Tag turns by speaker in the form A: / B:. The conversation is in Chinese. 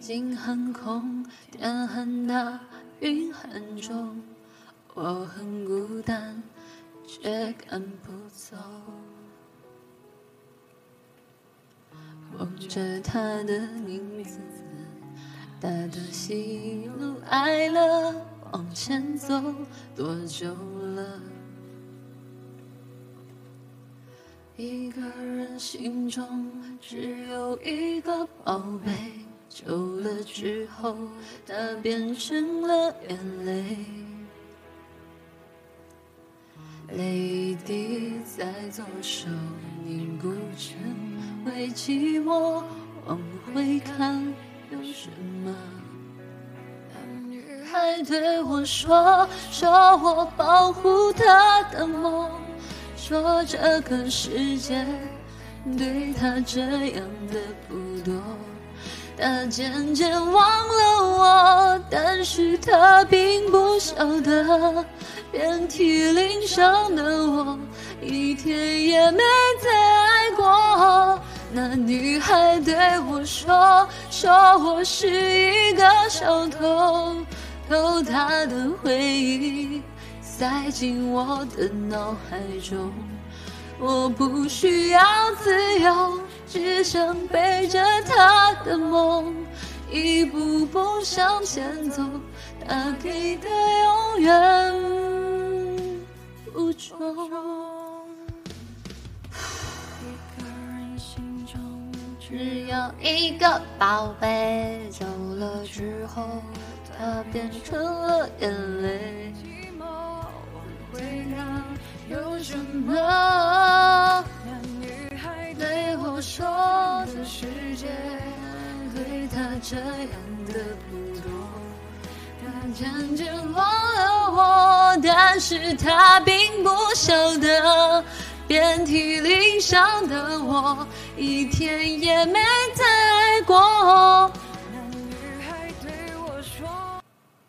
A: 心很空，天很大，云很重，我很孤单，却赶不走。望着他的名字，大的喜怒哀乐，往前走多久了？一个人心中只有一个宝贝，久之后，它变成了眼泪，泪滴在左手凝固成为寂寞。往回看，有什么？那女孩对我说，说我保护她的梦。说这个世界对他这样的不多，他渐渐忘了我，但是他并不晓得，遍体鳞伤的我，一天也没再爱过。那女孩对我说，说我是一个小偷，偷她的回忆。塞进我的脑海中，我不需要自由，只想背着他的梦，一步步向前走，他给的永远不重。只有一个宝贝，走了之后，它变成了眼泪。寂寞，往回答有什么？那女孩对我说：“这世界对他这样的不多。”他渐渐忘了我，但是他并不晓得，遍体鳞伤的我，一天也没再爱过。